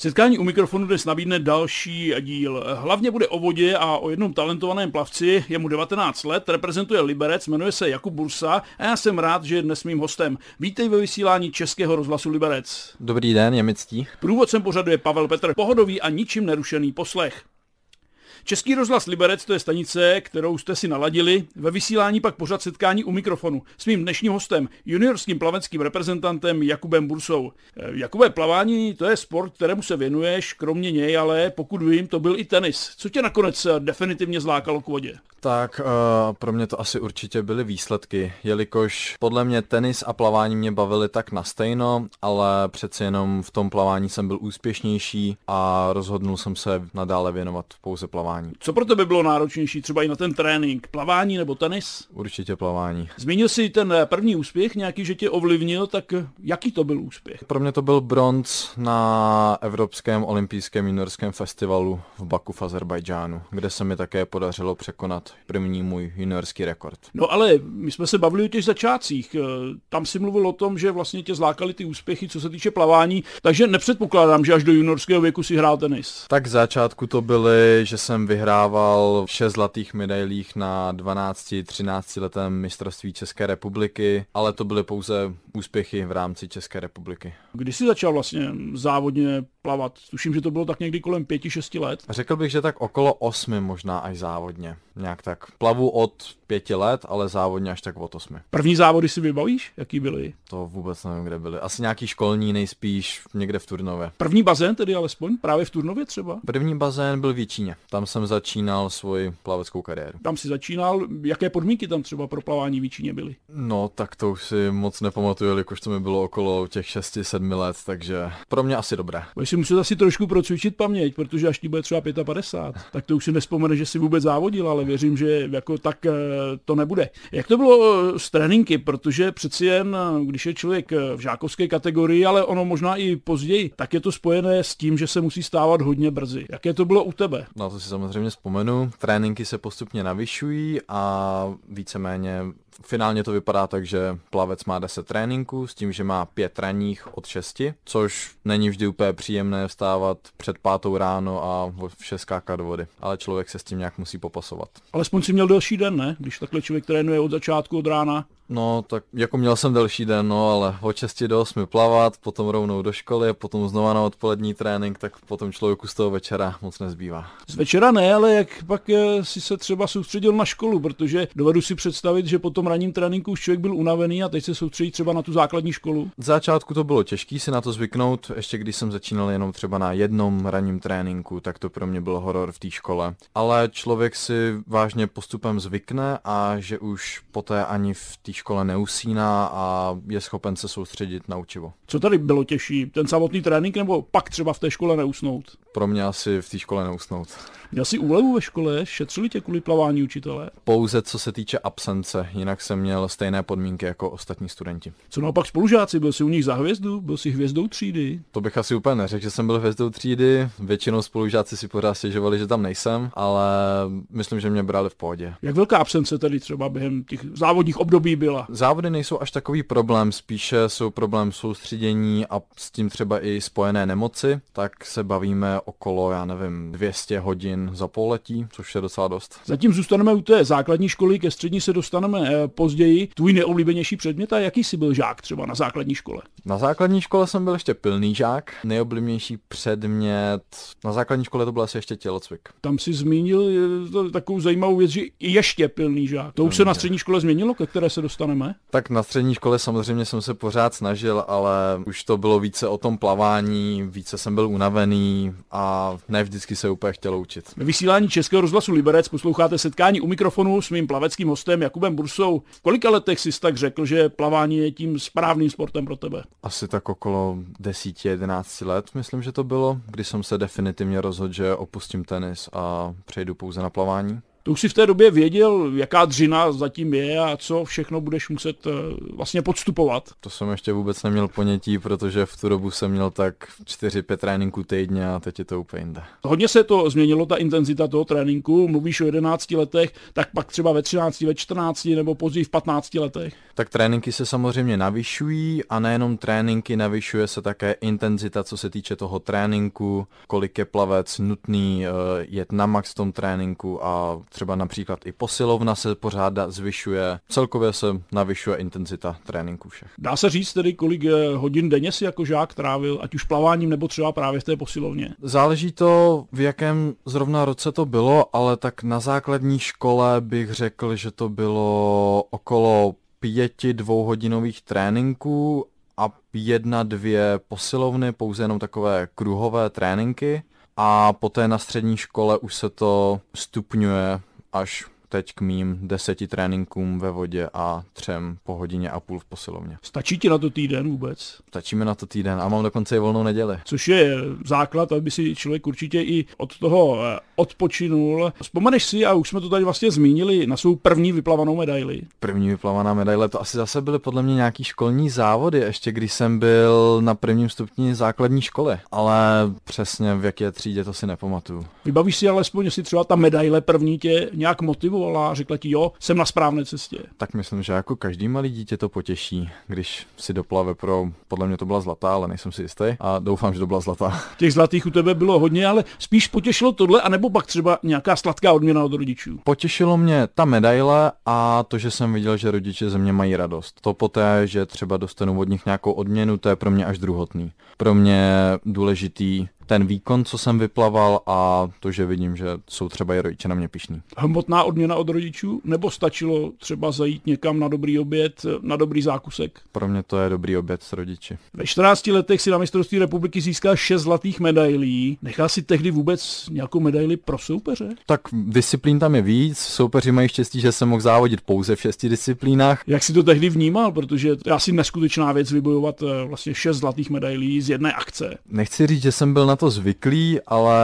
Setkání u mikrofonu dnes nabídne další díl. Hlavně bude o vodě a o jednom talentovaném plavci. Je mu 19 let, reprezentuje Liberec, jmenuje se Jakub Bursa a já jsem rád, že je dnes mým hostem. Vítej ve vysílání Českého rozhlasu Liberec. Dobrý den, je mi ctí. Průvodcem pořadu je Pavel Petr, pohodový a ničím nerušený poslech. Český rozhlas Liberec to je stanice, kterou jste si naladili. Ve vysílání pak pořad setkání u mikrofonu s mým dnešním hostem, juniorským plaveckým reprezentantem Jakubem Bursou. Eh, Jakube, plavání to je sport, kterému se věnuješ, kromě něj, ale pokud vím, to byl i tenis. Co tě nakonec eh, definitivně zlákalo k vodě? Tak uh, pro mě to asi určitě byly výsledky, jelikož podle mě tenis a plavání mě bavily tak na stejno, ale přeci jenom v tom plavání jsem byl úspěšnější a rozhodnul jsem se nadále věnovat pouze plavání. Co pro tebe bylo náročnější, třeba i na ten trénink, plavání nebo tenis? Určitě plavání. Zmínil jsi ten eh, první úspěch, nějaký, že tě ovlivnil, tak eh, jaký to byl úspěch? Pro mě to byl bronz na Evropském olympijském juniorském festivalu v Baku v Azerbajdžánu, kde se mi také podařilo překonat první můj juniorský rekord. No ale my jsme se bavili o těch začátcích. Eh, tam si mluvil o tom, že vlastně tě zlákali ty úspěchy, co se týče plavání, takže nepředpokládám, že až do juniorského věku si hrál tenis. Tak v začátku to byly, že jsem vyhrával 6 zlatých medailích na 12-13 letém mistrovství České republiky, ale to byly pouze úspěchy v rámci České republiky. Kdy jsi začal vlastně závodně plavat? Tuším, že to bylo tak někdy kolem 5-6 let. Řekl bych, že tak okolo 8 možná až závodně. Nějak tak. Plavu od pěti let, ale závodně až tak od osmi. První závody si vybavíš? Jaký byly? To vůbec nevím, kde byly. Asi nějaký školní, nejspíš někde v Turnově. První bazén tedy alespoň? Právě v Turnově třeba? První bazén byl v Jíčíně. Tam jsem začínal svoji plaveckou kariéru. Tam si začínal. Jaké podmínky tam třeba pro plavání v Jíčíně byly? No, tak to už si moc nepamatuju, jelikož to mi bylo okolo těch 6-7 let, takže pro mě asi dobré. Budeš si muset asi trošku procvičit paměť, protože až ti bude třeba 55, tak to už si nespomene, že si vůbec závodil, ale věřím, že jako tak eh, to nebude. Jak to bylo eh, s tréninky, protože přeci jen, eh, když je člověk v žákovské kategorii, ale ono možná i později, tak je to spojené s tím, že se musí stávat hodně brzy. Jaké to bylo u tebe? No to si samozřejmě vzpomenu. Tréninky se postupně navyšují a víceméně Finálně to vypadá tak, že plavec má 10 tréninků s tím, že má 5 ranních od 6, což není vždy úplně příjemné vstávat před pátou ráno a vše skákat do vody. Ale člověk se s tím nějak musí popasovat. Alespoň si měl delší den, ne? Když takhle člověk trénuje od začátku, od rána. No, tak jako měl jsem delší den, no, ale od 6 do 8 plavat, potom rovnou do školy, potom znova na odpolední trénink, tak potom člověku z toho večera moc nezbývá. Z večera ne, ale jak pak eh, si se třeba soustředil na školu, protože dovedu si představit, že po tom ranním tréninku už člověk byl unavený a teď se soustředí třeba na tu základní školu. Z začátku to bylo těžké si na to zvyknout, ještě když jsem začínal jenom třeba na jednom ranním tréninku, tak to pro mě byl horor v té škole. Ale člověk si vážně postupem zvykne a že už poté ani v té škole neusíná a je schopen se soustředit na učivo. Co tady bylo těžší, ten samotný trénink nebo pak třeba v té škole neusnout? Pro mě asi v té škole neusnout. Měl jsi úlevu ve škole? Šetřili tě kvůli plavání učitelé? Pouze co se týče absence, jinak jsem měl stejné podmínky jako ostatní studenti. Co naopak spolužáci? Byl jsi u nich za hvězdu? Byl jsi hvězdou třídy? To bych asi úplně neřekl, že jsem byl hvězdou třídy. Většinou spolužáci si pořád stěžovali, že tam nejsem, ale myslím, že mě brali v pohodě. Jak velká absence tedy třeba během těch závodních období byla? Závody nejsou až takový problém, spíše jsou problém soustředění a s tím třeba i spojené nemoci, tak se bavíme okolo, já nevím, 200 hodin za poletí, což je docela dost. Zatím zůstaneme u té základní školy, ke střední se dostaneme eh, později. Tvůj neoblíbenější předmět a jaký jsi byl žák třeba na základní škole? Na základní škole jsem byl ještě pilný žák. Nejoblíbenější předmět na základní škole to byl asi ještě tělocvik. Tam si zmínil to takovou zajímavou věc, že ještě pilný žák. To už se na střední škole změnilo, ke které se dostaneme? Tak na střední škole samozřejmě jsem se pořád snažil, ale už to bylo více o tom plavání, více jsem byl unavený a ne vždycky se úplně chtělo učit. Ve vysílání Českého rozhlasu Liberec posloucháte setkání u mikrofonu s mým plaveckým hostem Jakubem Bursou. V kolika letech jsi tak řekl, že plavání je tím správným sportem pro tebe? Asi tak okolo 10-11 let, myslím, že to bylo, kdy jsem se definitivně rozhodl, že opustím tenis a přejdu pouze na plavání. To už si v té době věděl, jaká dřina zatím je a co všechno budeš muset eh, vlastně podstupovat. To jsem ještě vůbec neměl ponětí, protože v tu dobu jsem měl tak 4-5 tréninků týdně a teď je to úplně jinde. Hodně se to změnilo, ta intenzita toho tréninku. Mluvíš o 11 letech, tak pak třeba ve 13, ve 14 nebo později v 15 letech. Tak tréninky se samozřejmě navyšují a nejenom tréninky, navyšuje se také intenzita, co se týče toho tréninku, kolik je plavec nutný uh, jet na max v tom tréninku a třeba například i posilovna se pořád zvyšuje. Celkově se navyšuje intenzita tréninku všech. Dá se říct tedy, kolik hodin denně si jako žák trávil, ať už plaváním nebo třeba právě v té posilovně? Záleží to, v jakém zrovna roce to bylo, ale tak na základní škole bych řekl, že to bylo okolo pěti dvouhodinových tréninků a jedna, dvě posilovny, pouze jenom takové kruhové tréninky. A poté na střední škole už se to stupňuje až teď k mým deseti tréninkům ve vodě a třem po hodině a půl v posilovně. Stačí ti na to týden vůbec? Stačí mi na to týden a mám dokonce i volnou neděli. Což je základ, aby si člověk určitě i od toho eh, odpočinul. Vzpomeneš si, a už jsme to tady vlastně zmínili, na svou první vyplavanou medaili? První vyplavaná medaile, to asi zase byly podle mě nějaký školní závody, ještě když jsem byl na prvním stupni základní školy, ale přesně v jaké třídě to si nepamatuju. Vybavíš si alespoň, jestli třeba ta medaile první tě nějak motivovala? Motivovala a řekla ti, jo, jsem na správné cestě. Tak myslím, že jako každý malý dítě to potěší, když si doplave pro, podle mě to byla zlatá, ale nejsem si jistý a doufám, že to byla zlatá. Těch zlatých u tebe bylo hodně, ale spíš potěšilo tohle, anebo pak třeba nějaká sladká odměna od rodičů. Potěšilo mě ta medaile a to, že jsem viděl, že rodiče ze mě mají radost. To poté, že třeba dostanu od nich nějakou odměnu, to je pro mě až druhotný. Pro mě důležitý ten výkon, co jsem vyplaval a to, že vidím, že jsou třeba i rodiče na mě pišní. Hmotná odměna od rodičů? Nebo stačilo třeba zajít někam na dobrý oběd, na dobrý zákusek? Pro mě to je dobrý oběd s rodiči. Ve 14 letech si na mistrovství republiky získal 6 zlatých medailí. Nechal si tehdy vůbec nějakou medaili pro soupeře? Tak disciplín tam je víc, soupeři mají štěstí, že se mohl závodit pouze v šesti disciplínách. Jak si to tehdy vnímal, protože to je asi neskutečná věc vybojovat eh, vlastně 6 zlatých medailí z jedné akce. Nechci říct, že jsem byl na to zvyklý, ale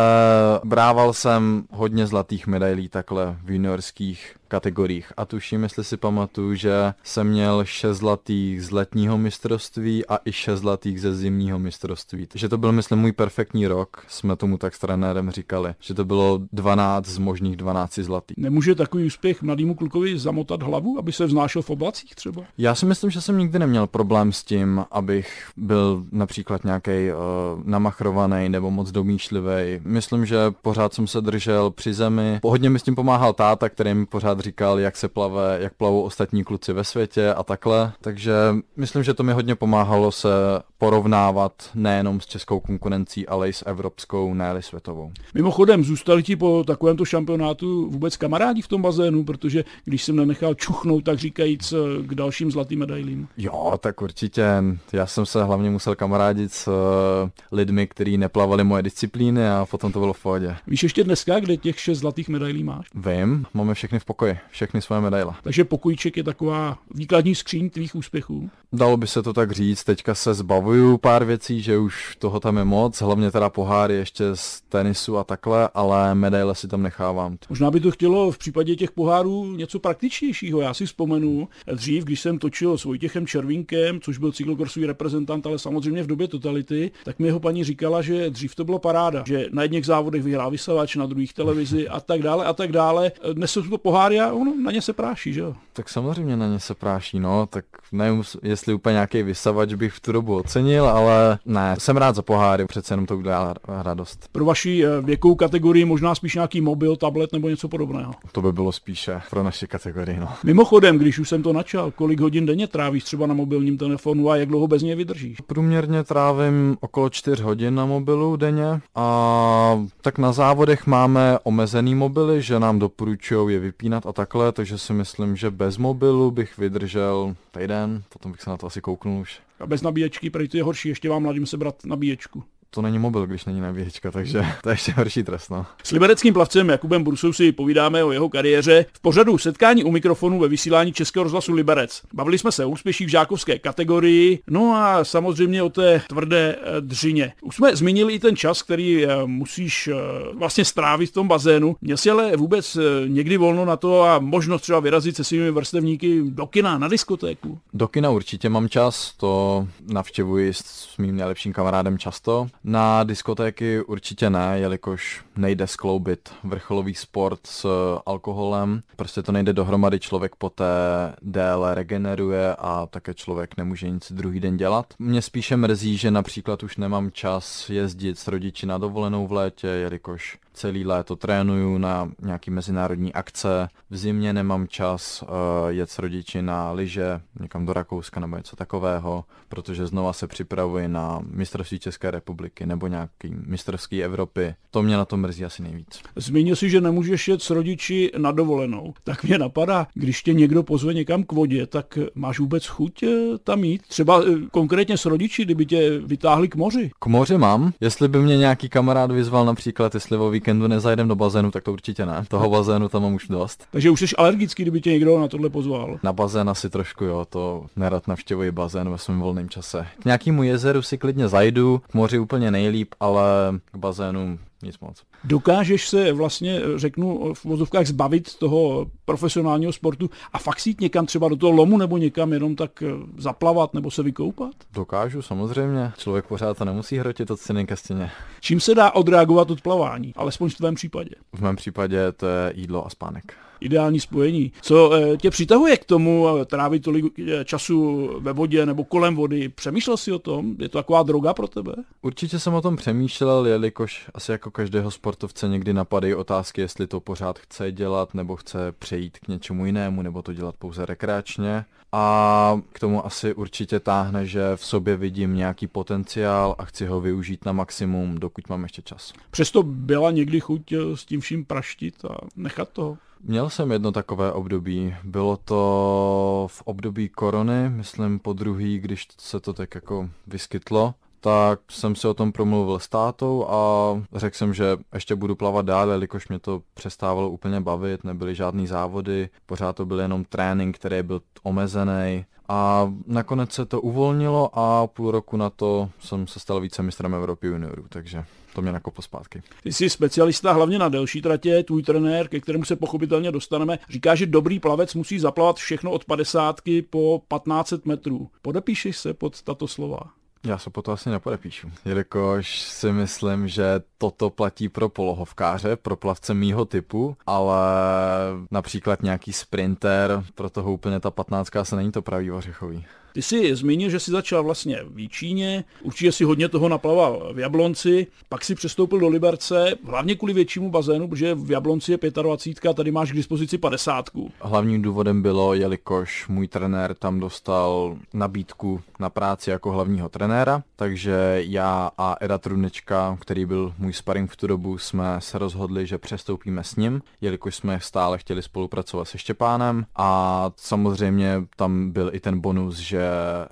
brával jsem hodně zlatých medailí takhle v juniorských kategoriích. A tuším, jestli si pamatuju, že jsem měl 6 zlatých z letního mistrovství a i 6 zlatých ze zimního mistrovství. Takže to byl, myslím, můj perfektní rok, jsme tomu tak s trenérem říkali, že to bylo 12 z možných 12 zlatých. Nemůže takový úspěch mladému klukovi zamotat hlavu, aby se vznášel v oblacích třeba? Já si myslím, že jsem nikdy neměl problém s tím, abych byl například nějaký uh, namachrovaný nebo moc domýšlivý. Myslím, že pořád jsem se držel při zemi. Hodně mi s tím pomáhal táta, který mi pořád říkal, jak se plave, jak plavou ostatní kluci ve světě a takhle. Takže myslím, že to mi hodně pomáhalo se porovnávat nejenom s českou konkurencí, ale i s evropskou, ne světovou. Mimochodem, zůstali ti po takovémto šampionátu vůbec kamarádi v tom bazénu, protože když jsem nenechal čuchnout, tak říkajíc, k dalším zlatým medailím. Jo, tak určitě. Já jsem se hlavně musel kamarádit s uh, lidmi, kteří neplavali moje disciplíny a potom to bylo v pohodě. Víš ještě dneska, kde těch šest zlatých medailí máš? Vím, máme všechny v pokoji všechny svoje medaile. Takže pokojček je taková výkladní skříň tvých úspěchů? Dalo by se to tak říct, teďka se zbavuju pár věcí, že už toho tam je moc, hlavně teda poháry ještě z tenisu a takhle, ale medaile si tam nechávám. Možná by to chtělo v případě těch pohárů něco praktičtějšího. Já si vzpomenu dřív, když jsem točil s Vojtěchem Červinkem, což byl cyklokorsový reprezentant, ale samozřejmě v době totality, tak mi jeho paní říkala, že dřív to bylo paráda, že na jedných závodech vyhrál vysavač, na druhých televizi a tak dále a tak dále. Dnes jsou to poháry a ono na ně se práší, že jo? Tak samozřejmě na ně se práší, no, tak nevím, jestli úplně nějaký vysavač bych v tu dobu ocenil, ale ne, jsem rád za poháry, přece jenom to udělá radost. Pro vaši eh, věkovou kategorii možná spíš nějaký mobil, tablet nebo něco podobného. To by bylo spíše pro naši kategorii, no. Mimochodem, když už jsem to načal, kolik hodin denně trávíš třeba na mobilním telefonu a jak dlouho bez něj vydržíš? Průměrně trávím okolo 4 hodin na mobilu denně a tak na závodech máme omezený mobily, že nám doporučují je vypínat a takhle, takže si myslím, že bez mobilu bych vydržel týden, potom bych se na to asi kouknul už. A bez nabíječky, prý to je horší, ještě vám mladým sebrat nabíječku. To není mobil, když není nabíječka, takže to je ještě horší trest. No. S libereckým plavcem Jakubem Bursou si povídáme o jeho kariéře v pořadu setkání u mikrofonu ve vysílání Českého rozhlasu Liberec. Bavili jsme se o úspěších v žákovské kategorii, no a samozřejmě o té tvrdé eh, dřině. Už jsme zmínili i ten čas, který eh, musíš eh, vlastně strávit v tom bazénu. Měl jsi ale vůbec někdy volno na to a možnost třeba vyrazit se svými vrstevníky do kina, na diskotéku? Do kina určitě mám čas, to navštěvuji s mým nejlepším kamarádem často. Na diskotéky určitě ne, jelikož nejde skloubit vrcholový sport s alkoholem. Prostě to nejde dohromady, člověk poté déle regeneruje a také člověk nemůže nic druhý den dělat. Mě spíše mrzí, že například už nemám čas jezdit s rodiči na dovolenou v létě, jelikož celý léto trénuju na nějaký mezinárodní akce, v zimě nemám čas uh, jet s rodiči na lyže někam do Rakouska nebo něco takového, protože znova se připravuji na mistrovství České republiky nebo nějaký mistrovský Evropy. To mě na to mrzí asi nejvíc. Zmínil si, že nemůžeš jet s rodiči na dovolenou. Tak mě napadá, když tě někdo pozve někam k vodě, tak máš vůbec chuť eh, tam jít? Třeba eh, konkrétně s rodiči, kdyby tě vytáhli k moři? K moři mám. Jestli by mě nějaký kamarád vyzval například, jestli o víkendu nezajdem do bazénu, tak to určitě ne. Toho bazénu tam mám už dost. Takže už jsi alergický, kdyby tě někdo na tohle pozval. Na bazén asi trošku, jo, to nerad navštěvuji bazén ve svém volném čase. K nějakému jezeru si klidně zajdu, k moři úplně nejlíp, ale k bazénu nic moc. Dokážeš se vlastně, řeknu, v vozovkách zbavit toho profesionálního sportu a fakt jít někam třeba do toho lomu nebo někam jenom tak eh, zaplavat nebo se vykoupat? Dokážu, samozřejmě. Člověk pořád to nemusí hrotit od stěny ke stěně. Čím se dá odreagovat od plavání? Alespoň v tvém případě. V mém případě to je jídlo a spánek ideální spojení. Co eh, tě přitahuje k tomu eh, trávit tolik eh, času ve vodě nebo kolem vody? Přemýšlel jsi o tom? Je to taková droga pro tebe? Určitě jsem o tom přemýšlel, jelikož asi jako každého sportovce někdy napadají otázky, jestli to pořád chce dělat, nebo chce přejít k něčemu jinému, nebo to dělat pouze rekreačně. A k tomu asi určitě táhne, že v sobě vidím nějaký potenciál a chci ho využít na maximum, dokud mám ještě čas. Přesto byla někdy chuť s tím vším praštit a nechat toho? Měl jsem jedno takové období. Bylo to v období korony, myslím po druhý, když se to tak jako vyskytlo tak jsem si o tom promluvil s tátou a řekl jsem, že ještě budu plavat dál, jelikož mě to přestávalo úplně bavit, nebyly žádný závody, pořád to byl jenom trénink, který byl omezený a nakonec se to uvolnilo a půl roku na to jsem se stal více mistrem Evropy juniorů, takže to mě nakoplo zpátky. Ty jsi specialista hlavně na delší tratě, tvůj trenér, ke kterému se pochopitelně dostaneme, říká, že dobrý plavec musí zaplavat všechno od 50 po 1500 metrů. Podepíšeš se pod tato slova? Já se po to asi nepodepíšu, jelikož si myslím, že toto platí pro polohovkáře, pro plavce mýho typu, ale například nějaký sprinter, pro toho úplně ta patnáctka se není to pravý ořechový. Ty jsi zmínil, že jsi začal vlastně v Jíčíně, určitě si hodně toho naplaval v Jablonci, pak si přestoupil do Liberce, hlavně kvůli většímu bazénu, protože v Jablonci je 25 a tady máš k dispozici 50. Hlavním důvodem bylo, jelikož můj trenér tam dostal nabídku na práci jako hlavního trenéra, takže já a Eda Trunečka, který byl můj sparring v tu dobu, jsme se rozhodli, že přestoupíme s ním, jelikož jsme stále chtěli spolupracovat se Štěpánem a samozřejmě tam byl i ten bonus, že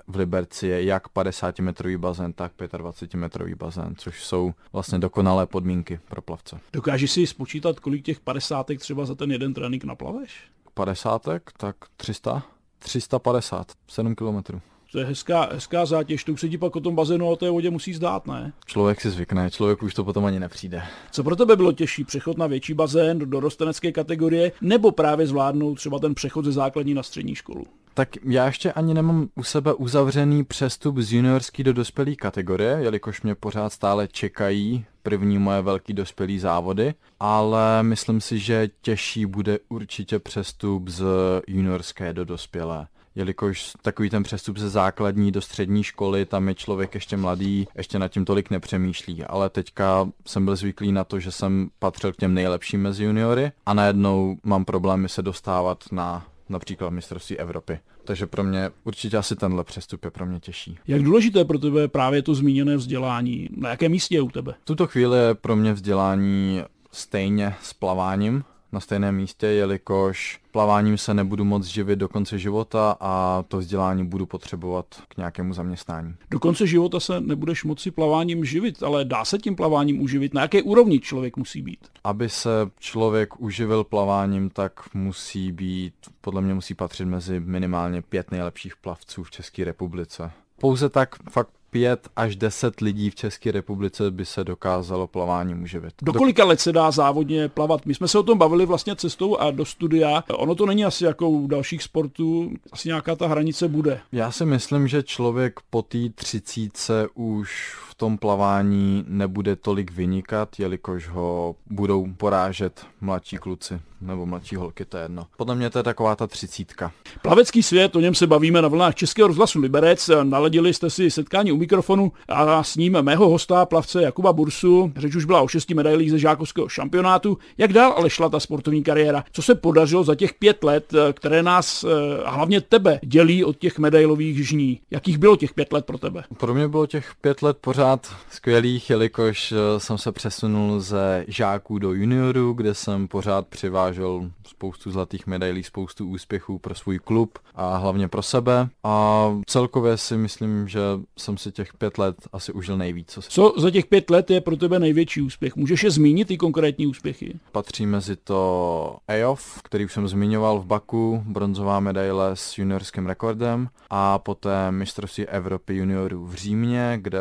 v Liberci je jak 50-metrový bazén, tak 25-metrový bazén, což jsou vlastně dokonalé podmínky pro plavce. Dokážeš si spočítat, kolik těch 50 třeba za ten jeden trénink naplaveš? 50, tak 300? 350, 7 kilometrů. To je hezká, hezká zátěž, to už se ti pak o tom bazénu a o té vodě musí zdát, ne? Člověk si zvykne, člověk už to potom ani nepřijde. Co pro tebe bylo těžší, přechod na větší bazén do dorostenecké kategorie, nebo právě zvládnout třeba ten přechod ze základní na střední školu? Tak já ještě ani nemám u sebe uzavřený přestup z juniorský do dospělé kategorie, jelikož mě pořád stále čekají první moje velký dospělý závody, ale myslím si, že těžší bude určitě přestup z juniorské do dospělé. Jelikož takový ten přestup ze základní do střední školy, tam je člověk ještě mladý, ještě nad tím tolik nepřemýšlí, ale teďka jsem byl zvyklý na to, že jsem patřil k těm nejlepším mezi juniory a najednou mám problémy se dostávat na například mistrovství Evropy. Takže pro mě určitě asi tenhle přestup je pro mě těžší. Jak důležité je pro tebe právě to zmíněné vzdělání? Na jakém místě je u tebe? V tuto chvíli je pro mě vzdělání stejně s plaváním, na stejném místě, jelikož plaváním se nebudu moc živit do konce života a to vzdělání budu potřebovat k nějakému zaměstnání. Do konce života se nebudeš moci plaváním živit, ale dá se tím plaváním uživit? Na jaké úrovni člověk musí být? Aby se člověk uživil plaváním, tak musí být, podle mě musí patřit mezi minimálně pět nejlepších plavců v České republice. Pouze tak fakt pět až deset lidí v České republice by se dokázalo plaváním uživit. Do kolika let se dá závodně plavat? My jsme se o tom bavili vlastně cestou a do studia. Ono to není asi jako u dalších sportů, asi nějaká ta hranice bude. Já si myslím, že člověk po té třicíce už v tom plavání nebude tolik vynikat, jelikož ho budou porážet mladší kluci nebo mladší holky, to je jedno. Podle mě to je taková ta třicítka. Plavecký svět, o něm se bavíme na vlnách Českého rozhlasu Liberec. Naladili jste si setkání u mikrofonu a s ním mého hosta, plavce Jakuba Bursu. Řeč už byla o šesti medailích ze žákovského šampionátu. Jak dál ale šla ta sportovní kariéra? Co se podařilo za těch pět let, které nás a hlavně tebe dělí od těch medailových žní? Jakých bylo těch pět let pro tebe? Pro mě bylo těch pět let pořád skvělých, jelikož eh, jsem se přesunul ze žáků do juniorů, kde jsem pořád přivážel spoustu zlatých medailí, spoustu úspěchů pro svůj klub a hlavně pro sebe. A celkově si myslím, že jsem si těch pět let asi užil nejvíc. Co za těch pět let je pro tebe největší úspěch? Můžeš je zmínit ty konkrétní úspěchy? Patří mezi to EOF, který už jsem zmiňoval v Baku, bronzová medaile s juniorským rekordem a poté mistrovství Evropy juniorů v Římě, kde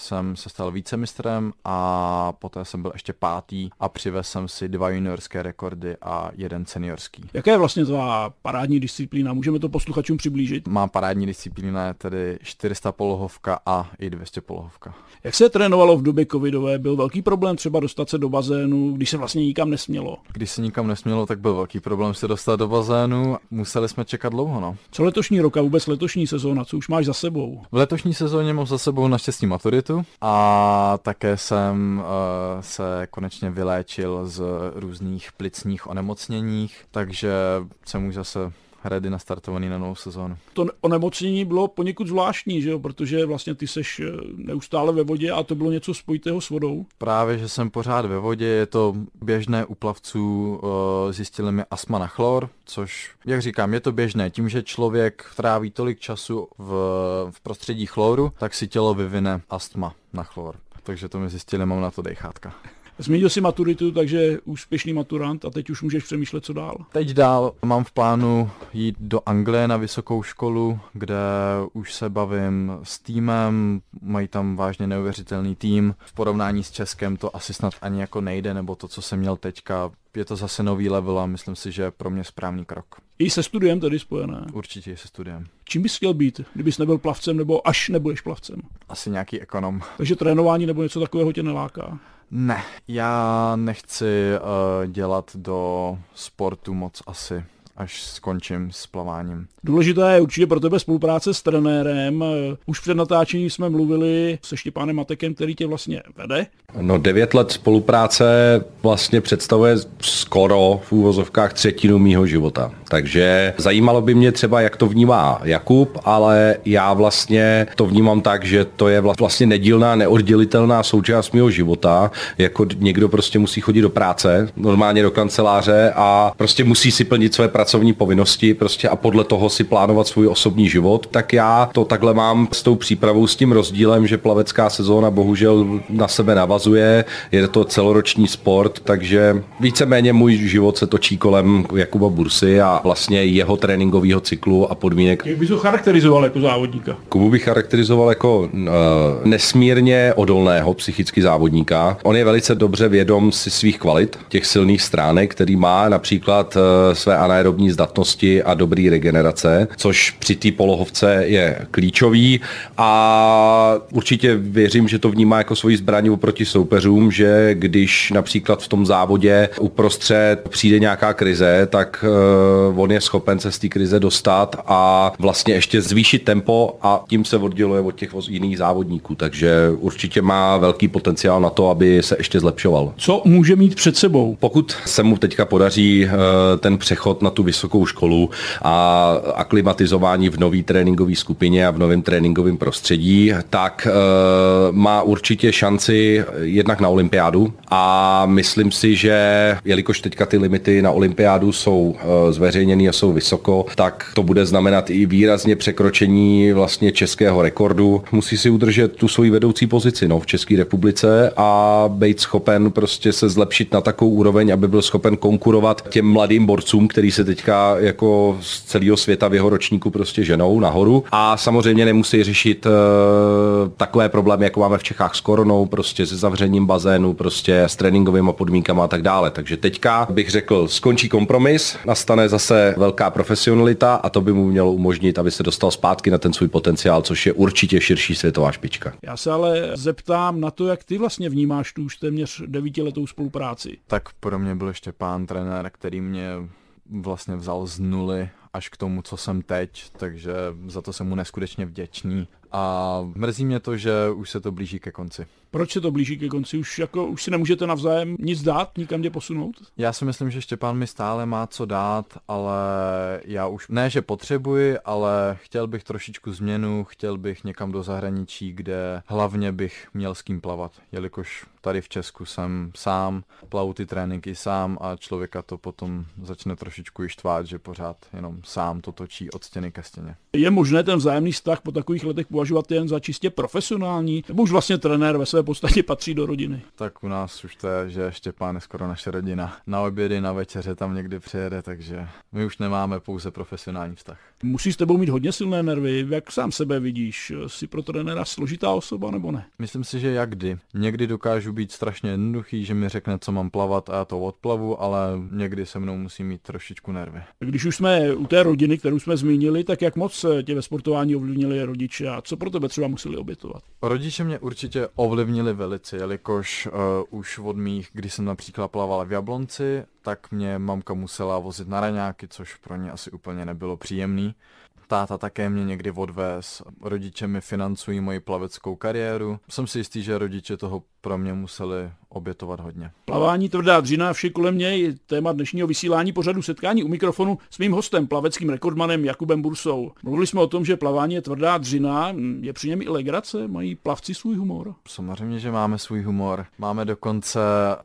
jsem se stal vícemistrem a poté jsem byl ještě pátý a přivez jsem si dva juniorské rekordy a jeden seniorský. Jaká je vlastně tvá parádní disciplína? Můžeme to posluchačům přiblížit? Má parádní disciplína je tedy 400 polohovka a i 200 polohovka. Jak se trénovalo v době covidové? Byl velký problém třeba dostat se do bazénu, když se vlastně nikam nesmělo? Když se nikam nesmělo, tak byl velký problém se dostat do bazénu. Museli jsme čekat dlouho, no. Co letošní rok a vůbec letošní sezóna, co už máš za sebou? V letošní sezóně mám za sebou naštěstí maturitu a také jsem uh, se konečně vyléčil z různých plicních onemocněních, takže jsem už zase ready nastartovaný na novou sezónu. To onemocnění bylo poněkud zvláštní, že jo? protože vlastně ty seš eh, neustále ve vodě a to bylo něco spojitého s vodou. Právě, že jsem pořád ve vodě, je to běžné u plavců, eh, zjistili mi astma na chlor, což, jak říkám, je to běžné. Tím, že člověk tráví tolik času v, v prostředí chloru, tak si tělo vyvine astma na chlor. Takže to mi zjistili, mám na to dechátka. Zmínil si maturitu, takže úspěšný maturant a teď už můžeš přemýšlet, co dál. Teď dál mám v plánu jít do Anglie na vysokou školu, kde už se bavím s týmem, mají tam vážně neuvěřitelný tým. V porovnání s Českem to asi snad ani jako nejde, nebo to, co jsem měl teďka, je to zase nový level a myslím si, že je pro mě správný krok. I se studiem tedy spojené? Určitě se studiem. Čím bys chtěl být, kdybys nebyl plavcem nebo až nebudeš plavcem? Asi nějaký ekonom. Takže trénování nebo něco takového tě neláká? Ne, já nechci uh, dělat do sportu moc asi až skončím s plaváním. Důležitá je určitě pro tebe spolupráce s trenérem. Už před natáčením jsme mluvili se Štěpánem Matekem, který tě vlastně vede. No devět let spolupráce vlastně představuje skoro v úvozovkách třetinu mýho života. Takže zajímalo by mě třeba, jak to vnímá Jakub, ale já vlastně to vnímám tak, že to je vlastně nedílná, neoddělitelná součást mého života. Jako někdo prostě musí chodit do práce, normálně do kanceláře a prostě musí si plnit své pracovní povinnosti prostě a podle toho si plánovat svůj osobní život, tak já to takhle mám s tou přípravou s tím rozdílem, že plavecká sezóna bohužel na sebe navazuje, je to celoroční sport, takže víceméně můj život se točí kolem Jakuba Bursy a vlastně jeho tréninkového cyklu a podmínek. Jak bys ho charakterizoval jako závodníka? Kubu bych charakterizoval jako uh, nesmírně odolného psychicky závodníka. On je velice dobře vědom si svých kvalit, těch silných stránek, který má, například uh, své anaerobní zdatnosti a dobrý regenerace, což při té polohovce je klíčový a určitě věřím, že to vnímá jako svoji zbraň oproti soupeřům, že když například v tom závodě uprostřed přijde nějaká krize, tak uh, on je schopen se z té krize dostat a vlastně ještě zvýšit tempo a tím se odděluje od těch jiných závodníků, takže určitě má velký potenciál na to, aby se ještě zlepšoval. Co může mít před sebou? Pokud se mu teďka podaří eh, ten přechod na tu vysokou školu a aklimatizování v nový tréninkové skupině a v novém tréninkovém prostředí, tak eh, má určitě šanci jednak na olympiádu a myslím si, že jelikož teďka ty limity na olympiádu jsou eh, zveřejněny a jsou vysoko, tak to bude znamenat i výrazně překročení vlastně českého rekordu. Musí si udržet tu svoji vedoucí pozici no, v České republice a být schopen prostě se zlepšit na takovou úroveň, aby byl schopen konkurovat těm mladým borcům, který se teďka jako z celého světa v jeho ročníku prostě ženou nahoru. A samozřejmě nemusí řešit uh, takové problémy, jako máme v Čechách s koronou, prostě se zavřením bazénu, prostě s tréninkovými podmínkama a tak dále. Takže teďka bych řekl, skončí kompromis, nastane zase velká profesionalita a to by mu mělo umožnit, aby se dostal zpátky na ten svůj potenciál, což je určitě širší světová špička. Já se ale zeptám na to, jak ty vlastně vnímáš tu už téměř devítiletou spolupráci. Tak pro mě byl Štěpán trenér, který mě vlastně vzal z nuly až k tomu, co jsem teď, takže za to jsem mu neskutečně vděčný a mrzí mě to, že už se to blíží ke konci. Proč se to blíží ke konci? Už, jako, už si nemůžete navzájem nic dát, nikam tě posunout? Já si myslím, že Štěpán mi stále má co dát, ale já už ne, že potřebuji, ale chtěl bych trošičku změnu, chtěl bych někam do zahraničí, kde hlavně bych měl s kým plavat, jelikož tady v Česku jsem sám, plavu ty tréninky sám a člověka to potom začne trošičku ištvát, že pořád jenom sám to točí od stěny ke stěně. Je možné ten vzájemný vztah po takových letech považovat jen za čistě profesionální, nebo už vlastně trenér ve své podstatě patří do rodiny? Tak u nás už to je, že Štěpán je skoro naše rodina. Na obědy, na večeře tam někdy přijede, takže my už nemáme pouze profesionální vztah. Musí s tebou mít hodně silné nervy, jak sám sebe vidíš? Jsi pro trenéra složitá osoba nebo ne? Myslím si, že jak kdy. Někdy dokážu být strašně jednoduchý, že mi řekne, co mám plavat a já to odplavu, ale někdy se mnou musí mít trošičku nervy. Když už jsme u té rodiny, kterou jsme zmínili, tak jak moc tě ve sportování ovlivnili rodiče a co pro tebe třeba museli obětovat? Rodiče mě určitě ovlivnili velice, jelikož uh, už od mých, když jsem například plaval v Jablonci, tak mě mamka musela vozit na raňáky, což pro ně asi úplně nebylo příjemný. Táta také mě někdy odvez, rodiče mi financují moji plaveckou kariéru. Jsem si jistý, že rodiče toho pro mě museli obětovat hodně. Plavání tvrdá dřina, vše kolem něj, téma dnešního vysílání pořadu setkání u mikrofonu s mým hostem, plaveckým rekordmanem Jakubem Bursou. Mluvili jsme o tom, že plavání je tvrdá dřina, je při něm i legrace, mají plavci svůj humor? Samozřejmě, že máme svůj humor. Máme dokonce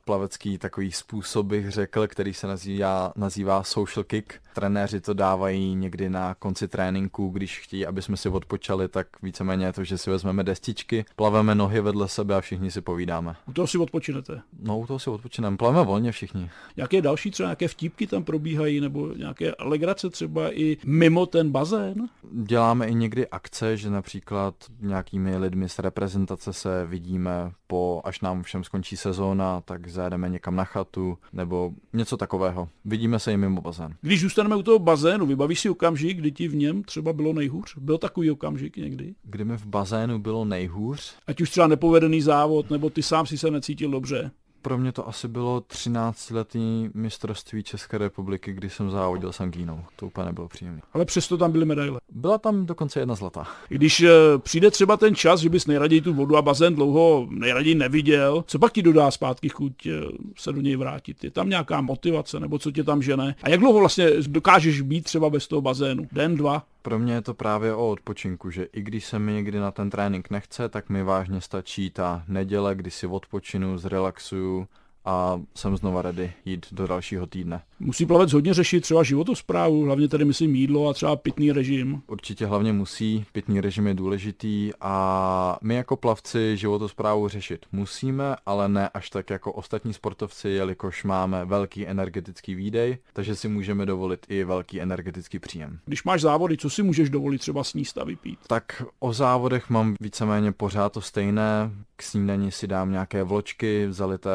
plavecký takový způsob, bych řekl, který se nazývá, nazývá social kick. Trenéři to dávají někdy na konci tréninku, když chtějí, aby jsme si odpočali, tak víceméně je to, že si vezmeme destičky, plaveme nohy vedle sebe a všichni si povídáme. U toho si odpočinete? No, u toho si odpočineme. Plaveme volně všichni. Jaké další třeba nějaké vtípky tam probíhají, nebo nějaké legrace třeba i mimo ten bazén? Děláme i někdy akce, že například nějakými lidmi z reprezentace se vidíme po, až nám všem skončí sezóna, tak zajedeme někam na chatu, nebo něco takového. Vidíme se i mimo bazén. Když zůstaneme u toho bazénu, vybavíš si okamžik, kdy ti v něm třeba bylo nejhůř? Byl takový okamžik někdy? Kdy mi v bazénu bylo nejhůř? Ať už třeba nepovedený závod, nebo ty sám si se necítil dobře dobrze. Pro mě to asi bylo 13-letý mistrovství České republiky, kdy jsem závodil s angínou. To úplně nebylo příjemné. Ale přesto tam byly medaile. Byla tam dokonce jedna zlatá. Když uh, přijde třeba ten čas, že bys nejraději tu vodu a bazén dlouho nejraději neviděl, co pak ti dodá zpátky chuť uh, se do něj vrátit? Je tam nějaká motivace nebo co tě tam žene? A jak dlouho vlastně dokážeš být třeba bez toho bazénu? Den, dva? Pro mě je to právě o odpočinku, že i když se mi někdy na ten trénink nechce, tak mi vážně stačí ta neděle, kdy si odpočinu, zrelaxuju, a jsem znova ready jít do dalšího týdne. Musí plavec hodně řešit třeba životosprávu, hlavně tady myslím jídlo a třeba pitný režim. Určitě hlavně musí, pitný režim je důležitý a my jako plavci životosprávu řešit musíme, ale ne až tak jako ostatní sportovci, jelikož máme velký energetický výdej, takže si můžeme dovolit i velký energetický příjem. Když máš závody, co si můžeš dovolit třeba sníst a vypít? Tak o závodech mám víceméně pořád to stejné. K snídani si dám nějaké vločky zalité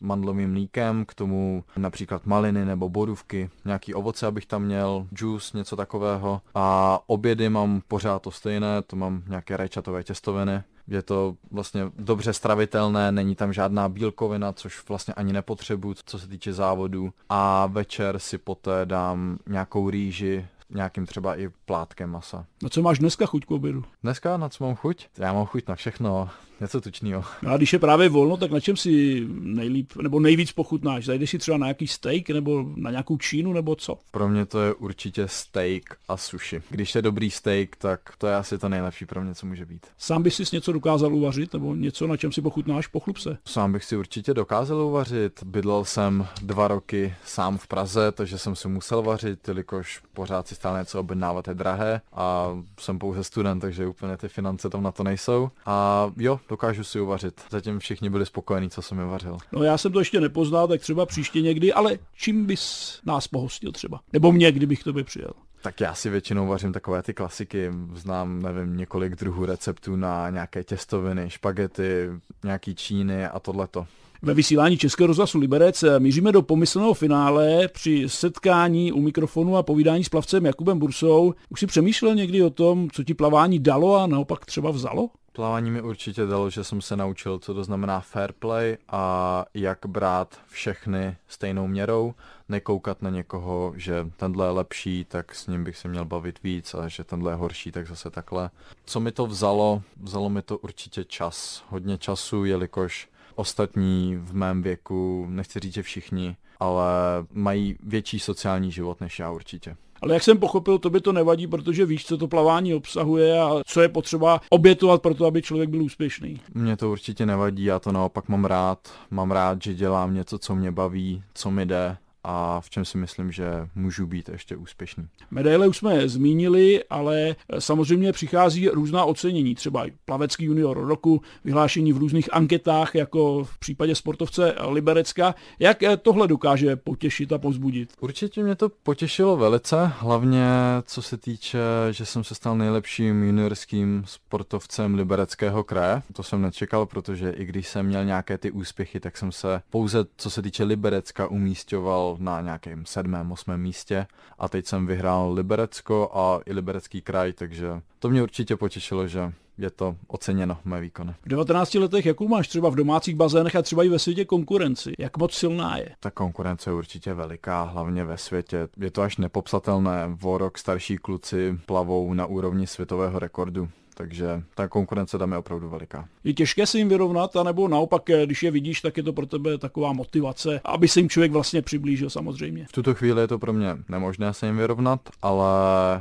mandlovým mlíkem, k tomu například maliny nebo borůvky, nějaký ovoce, abych tam měl, juice, něco takového. A obědy mám pořád to stejné, to mám nějaké rajčatové těstoviny, Je to vlastně dobře stravitelné, není tam žádná bílkovina, což vlastně ani nepotřebuju, co se týče závodu. A večer si poté dám nějakou rýži nějakým třeba i plátkem masa. Na co máš dneska chuť k obědu? Dneska na co mám chuť? Já mám chuť na všechno něco tučného. No a když je právě volno, tak na čem si nejlíp, nebo nejvíc pochutnáš? Zajdeš si třeba na nějaký steak, nebo na nějakou čínu, nebo co? Pro mě to je určitě steak a sushi. Když je dobrý steak, tak to je asi to nejlepší pro mě, co může být. Sám bys si něco dokázal uvařit, nebo něco, na čem si pochutnáš? Pochlup se. Sám bych si určitě dokázal uvařit. Bydlel jsem dva roky sám v Praze, takže jsem si musel vařit, jelikož pořád si stále něco objednávat je drahé a jsem pouze student, takže úplně ty finance tam na to nejsou. A jo, dokážu si uvařit. Zatím všichni byli spokojení, co jsem mi vařil. No já jsem to ještě nepoznal, tak třeba příště někdy, ale čím bys nás pohostil třeba? Nebo mě, kdybych to by přijel? Tak já si většinou vařím takové ty klasiky, znám, nevím, několik druhů receptů na nějaké těstoviny, špagety, nějaký číny a tohleto. Ve vysílání Českého rozhlasu Liberec míříme do pomyslného finále při setkání u mikrofonu a povídání s plavcem Jakubem Bursou. Už si přemýšlel někdy o tom, co ti plavání dalo a naopak třeba vzalo? Plavání mi určitě dalo, že jsem se naučil, co to znamená fair play a jak brát všechny stejnou měrou, nekoukat na někoho, že tenhle je lepší, tak s ním bych se měl bavit víc a že tenhle je horší, tak zase takhle. Co mi to vzalo? Vzalo mi to určitě čas, hodně času, jelikož ostatní v mém věku, nechci říct, že všichni, ale mají větší sociální život než já určitě. Ale jak jsem pochopil, to by to nevadí, protože víš, co to plavání obsahuje a co je potřeba obětovat pro to, aby člověk byl úspěšný. Mně to určitě nevadí, já to naopak mám rád. Mám rád, že dělám něco, co mě baví, co mi jde a v čem si myslím, že můžu být ještě úspěšný. Medaile už jsme zmínili, ale samozřejmě přichází různá ocenění, třeba plavecký junior roku, vyhlášení v různých anketách, jako v případě sportovce Liberecka. Jak tohle dokáže potěšit a pozbudit? Určitě mě to potěšilo velice, hlavně co se týče, že jsem se stal nejlepším juniorským sportovcem Libereckého kraje. To jsem nečekal, protože i když jsem měl nějaké ty úspěchy, tak jsem se pouze co se týče Liberecka umístěval na nějakém sedmém, osmém místě a teď jsem vyhrál Liberecko a i Liberecký kraj, takže to mě určitě potěšilo, že je to oceněno, mé výkony. V 19 letech, jakou máš třeba v domácích bazénech a třeba i ve světě konkurenci? Jak moc silná je? Ta konkurence je určitě veliká, hlavně ve světě. Je to až nepopsatelné. O rok starší kluci plavou na úrovni světového rekordu takže ta konkurence tam je opravdu veliká. Je těžké se jim vyrovnat, anebo naopak, eh, když je vidíš, tak je to pro tebe taková motivace, aby se jim člověk vlastně přiblížil samozřejmě. V tuto chvíli je to pro mě nemožné se jim vyrovnat, ale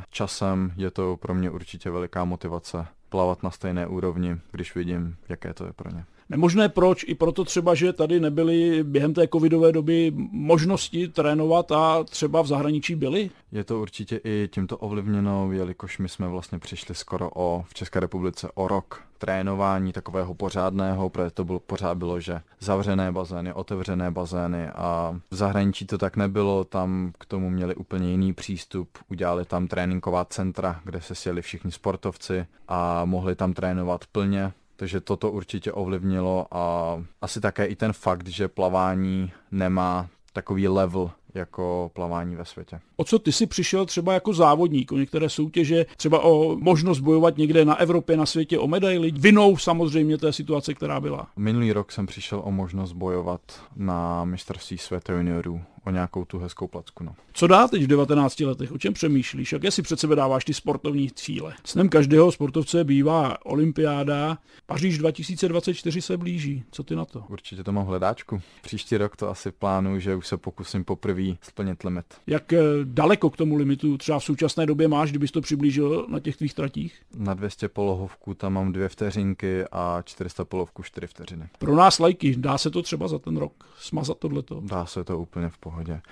časem je to pro mě určitě veliká motivace plavat na stejné úrovni, když vidím, jaké to je pro ně. Nemožné proč? I proto třeba, že tady nebyly během té covidové doby možnosti trénovat a třeba v zahraničí byly? Je to určitě i tímto ovlivněno, jelikož my jsme vlastně přišli skoro o, v České republice o rok trénování takového pořádného, protože to bylo, pořád bylo, že zavřené bazény, otevřené bazény a v zahraničí to tak nebylo, tam k tomu měli úplně jiný přístup, udělali tam tréninková centra, kde se sjeli všichni sportovci a mohli tam trénovat plně, takže toto určitě ovlivnilo a asi také i ten fakt, že plavání nemá takový level jako plavání ve světě. O co ty si přišel třeba jako závodník, o některé soutěže, třeba o možnost bojovat někde na Evropě, na světě o medaily, vinou samozřejmě té situace, která byla? Minulý rok jsem přišel o možnost bojovat na mistrovství světa juniorů o nějakou tu hezkou placku. No. Co dá teď v 19 letech? O čem přemýšlíš? Jaké si před sebe dáváš ty sportovní cíle? Snem každého sportovce bývá olympiáda. Paříž 2024 se blíží. Co ty na to? Určitě to mám hledáčku. Příští rok to asi plánuju, že už se pokusím poprvé splnit limit. Jak eh, daleko k tomu limitu třeba v současné době máš, kdybys to přiblížil na těch tvých tratích? Na 200 polohovku tam mám dvě vteřinky a 400 polovku 4 vteřiny. Pro nás lajky, dá se to třeba za ten rok smazat tohleto? Dá se to úplně v pohodě.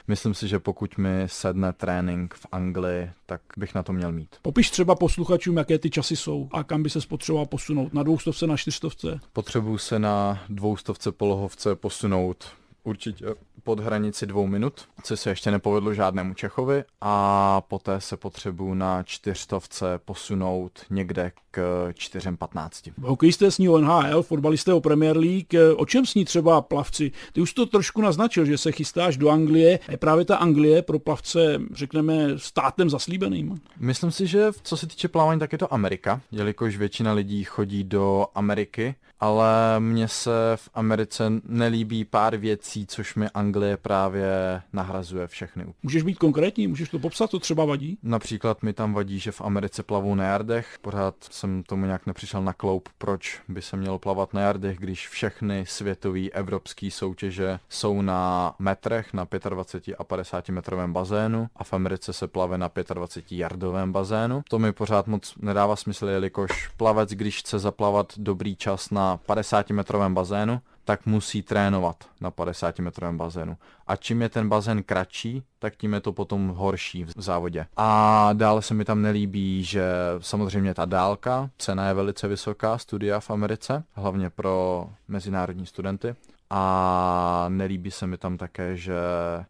Myslím si, že pokud mi sedne trénink v Anglii, tak bych na to měl mít. Popiš třeba posluchačům, jaké ty časy jsou a kam by se potřeboval posunout. Na dvoustovce, na čtyřstovce? Potřebuju se na dvoustovce polohovce posunout Určitě pod hranici dvou minut, co se ještě nepovedlo žádnému Čechovi a poté se potřebuju na čtyřstovce posunout někde k 4.15. Hokejisté sní o NHL, fotbalisté o Premier League, o čem sní třeba plavci? Ty už to trošku naznačil, že se chystáš do Anglie. Je právě ta Anglie pro plavce, řekneme, státem zaslíbeným? Myslím si, že co se týče plavání, tak je to Amerika, jelikož většina lidí chodí do Ameriky, ale mně se v Americe nelíbí pár věcí, což mi Anglie právě nahrazuje všechny. Můžeš být konkrétní, můžeš to popsat, co třeba vadí? Například mi tam vadí, že v Americe plavou na jardech, pořád jsem tomu nějak nepřišel na kloup, proč by se mělo plavat na jardech, když všechny světové evropské soutěže jsou na metrech, na 25 a 50 metrovém bazénu a v Americe se plave na 25 jardovém bazénu. To mi pořád moc nedává smysl, jelikož plavec, když chce zaplavat dobrý čas na 50 metrovém bazénu, tak musí trénovat na 50 metrovém bazénu. A čím je ten bazén kratší, tak tím je to potom horší v závodě. A dále se mi tam nelíbí, že samozřejmě ta dálka, cena je velice vysoká, studia v Americe, hlavně pro mezinárodní studenty a nelíbí se mi tam také, že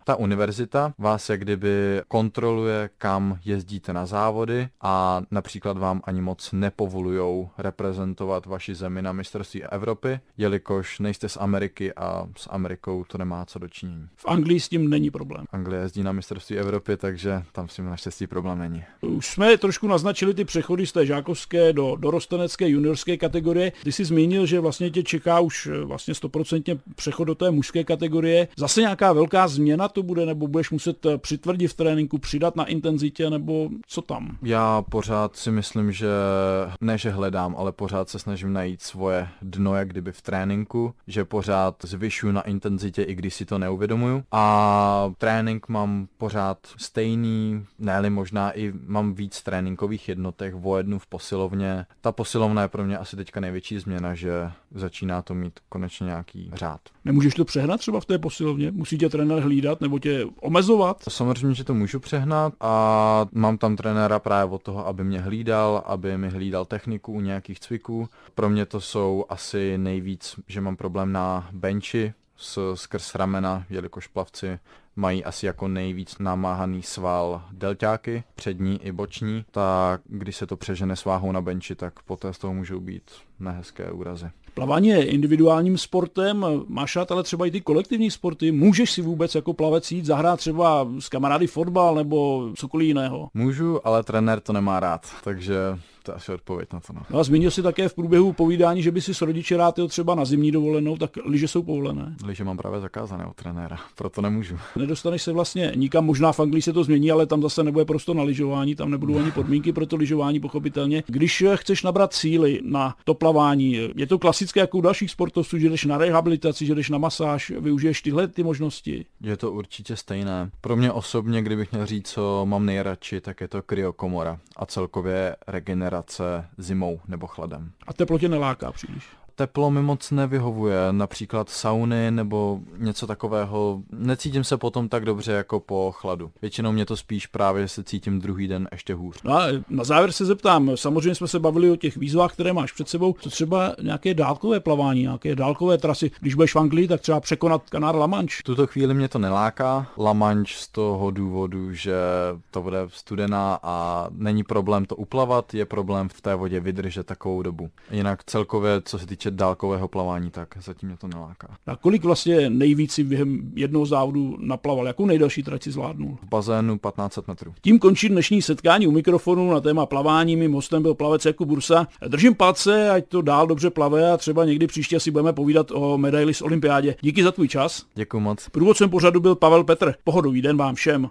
ta univerzita vás jak kdyby kontroluje, kam jezdíte na závody a například vám ani moc nepovolujou reprezentovat vaši zemi na mistrovství Evropy, jelikož nejste z Ameriky a s Amerikou to nemá co dočinění. V Anglii s tím není problém. Anglie jezdí na mistrovství Evropy, takže tam s tím naštěstí problém není. Už jsme trošku naznačili ty přechody z té žákovské do dorostenecké juniorské kategorie. Ty jsi zmínil, že vlastně tě čeká už vlastně stoprocentně přechod do té mužské kategorie. Zase nějaká velká změna to bude, nebo budeš muset eh, přitvrdit v tréninku, přidat na intenzitě, nebo co tam? Já pořád si myslím, že ne, že hledám, ale pořád se snažím najít svoje dno, jak kdyby v tréninku, že pořád zvyšuju na intenzitě, i když si to neuvědomuju. A trénink mám pořád stejný, ne možná i mám víc tréninkových jednotek, vojednu v posilovně. Ta posilovna je pro mě asi teďka největší změna, že začíná to mít konečně nějaký řád. Nemůžeš to přehnat třeba v té posilovně? Musí tě trenér hlídat nebo tě omezovat? Samozřejmě, že to můžu přehnat a mám tam trenéra právě od toho, aby mě hlídal, aby mi hlídal techniku u nějakých cviků. Pro mě to jsou asi nejvíc, že mám problém na benchi, s, skrz ramena, jelikož plavci mají asi jako nejvíc namáhaný sval delťáky, přední i boční, tak když se to přežene s váhou na benči, tak poté z toho můžou být nehezké úrazy. Plavání je individuálním sportem, máš rád ale třeba i ty kolektivní sporty. Můžeš si vůbec jako plavec jít zahrát třeba s kamarády fotbal nebo cokoliv jiného? Můžu, ale trenér to nemá rád, takže to je asi odpověď na to. No. no a zmínil si také v průběhu povídání, že by si s rodiči rád jel třeba na zimní dovolenou, tak lyže jsou povolené. Lyže mám právě zakázané od trenéra, proto nemůžu. Nedostaneš se vlastně nikam, možná v Anglii se to změní, ale tam zase nebude prostor na lyžování, tam nebudou ani podmínky pro to lyžování, pochopitelně. Když chceš nabrat síly na to plavání, je to klasické jako u dalších sportovců, že jdeš na rehabilitaci, že jdeš na masáž, využiješ tyhle ty možnosti? Je to určitě stejné. Pro mě osobně, kdybych měl říct, co mám nejradši, tak je to kryokomora a celkově regenerace operace zimou nebo chladem. A teplo tě neláká příliš? Teplo mi moc nevyhovuje, například sauny nebo něco takového. Necítím se potom tak dobře jako po chladu. Většinou mě to spíš právě se cítím druhý den ještě hůř. No a na závěr se zeptám, samozřejmě jsme se bavili o těch výzvách, které máš před sebou. Co třeba nějaké dálkové plavání, nějaké dálkové trasy? Když budeš v Anglii, tak třeba překonat kanál La Manche. V tuto chvíli mě to neláká. La Manche z toho důvodu, že to bude studená a není problém to uplavat, je problém v té vodě vydržet takovou dobu. Jinak celkově, co se týče týče dálkového plavání, tak zatím mě to neláká. A kolik vlastně nejvíc si během jednoho závodu naplaval? Jakou nejdelší trať si zvládnul? V bazénu 1500 metrů. Tím končí dnešní setkání u mikrofonu na téma plavání. Mým hostem byl plavec Jakub Bursa. Držím palce, ať to dál dobře plave a třeba někdy příště si budeme povídat o medaili z olympiádě. Díky za tvůj čas. Děkuji moc. Průvodcem pořadu byl Pavel Petr. Pohodový den vám všem.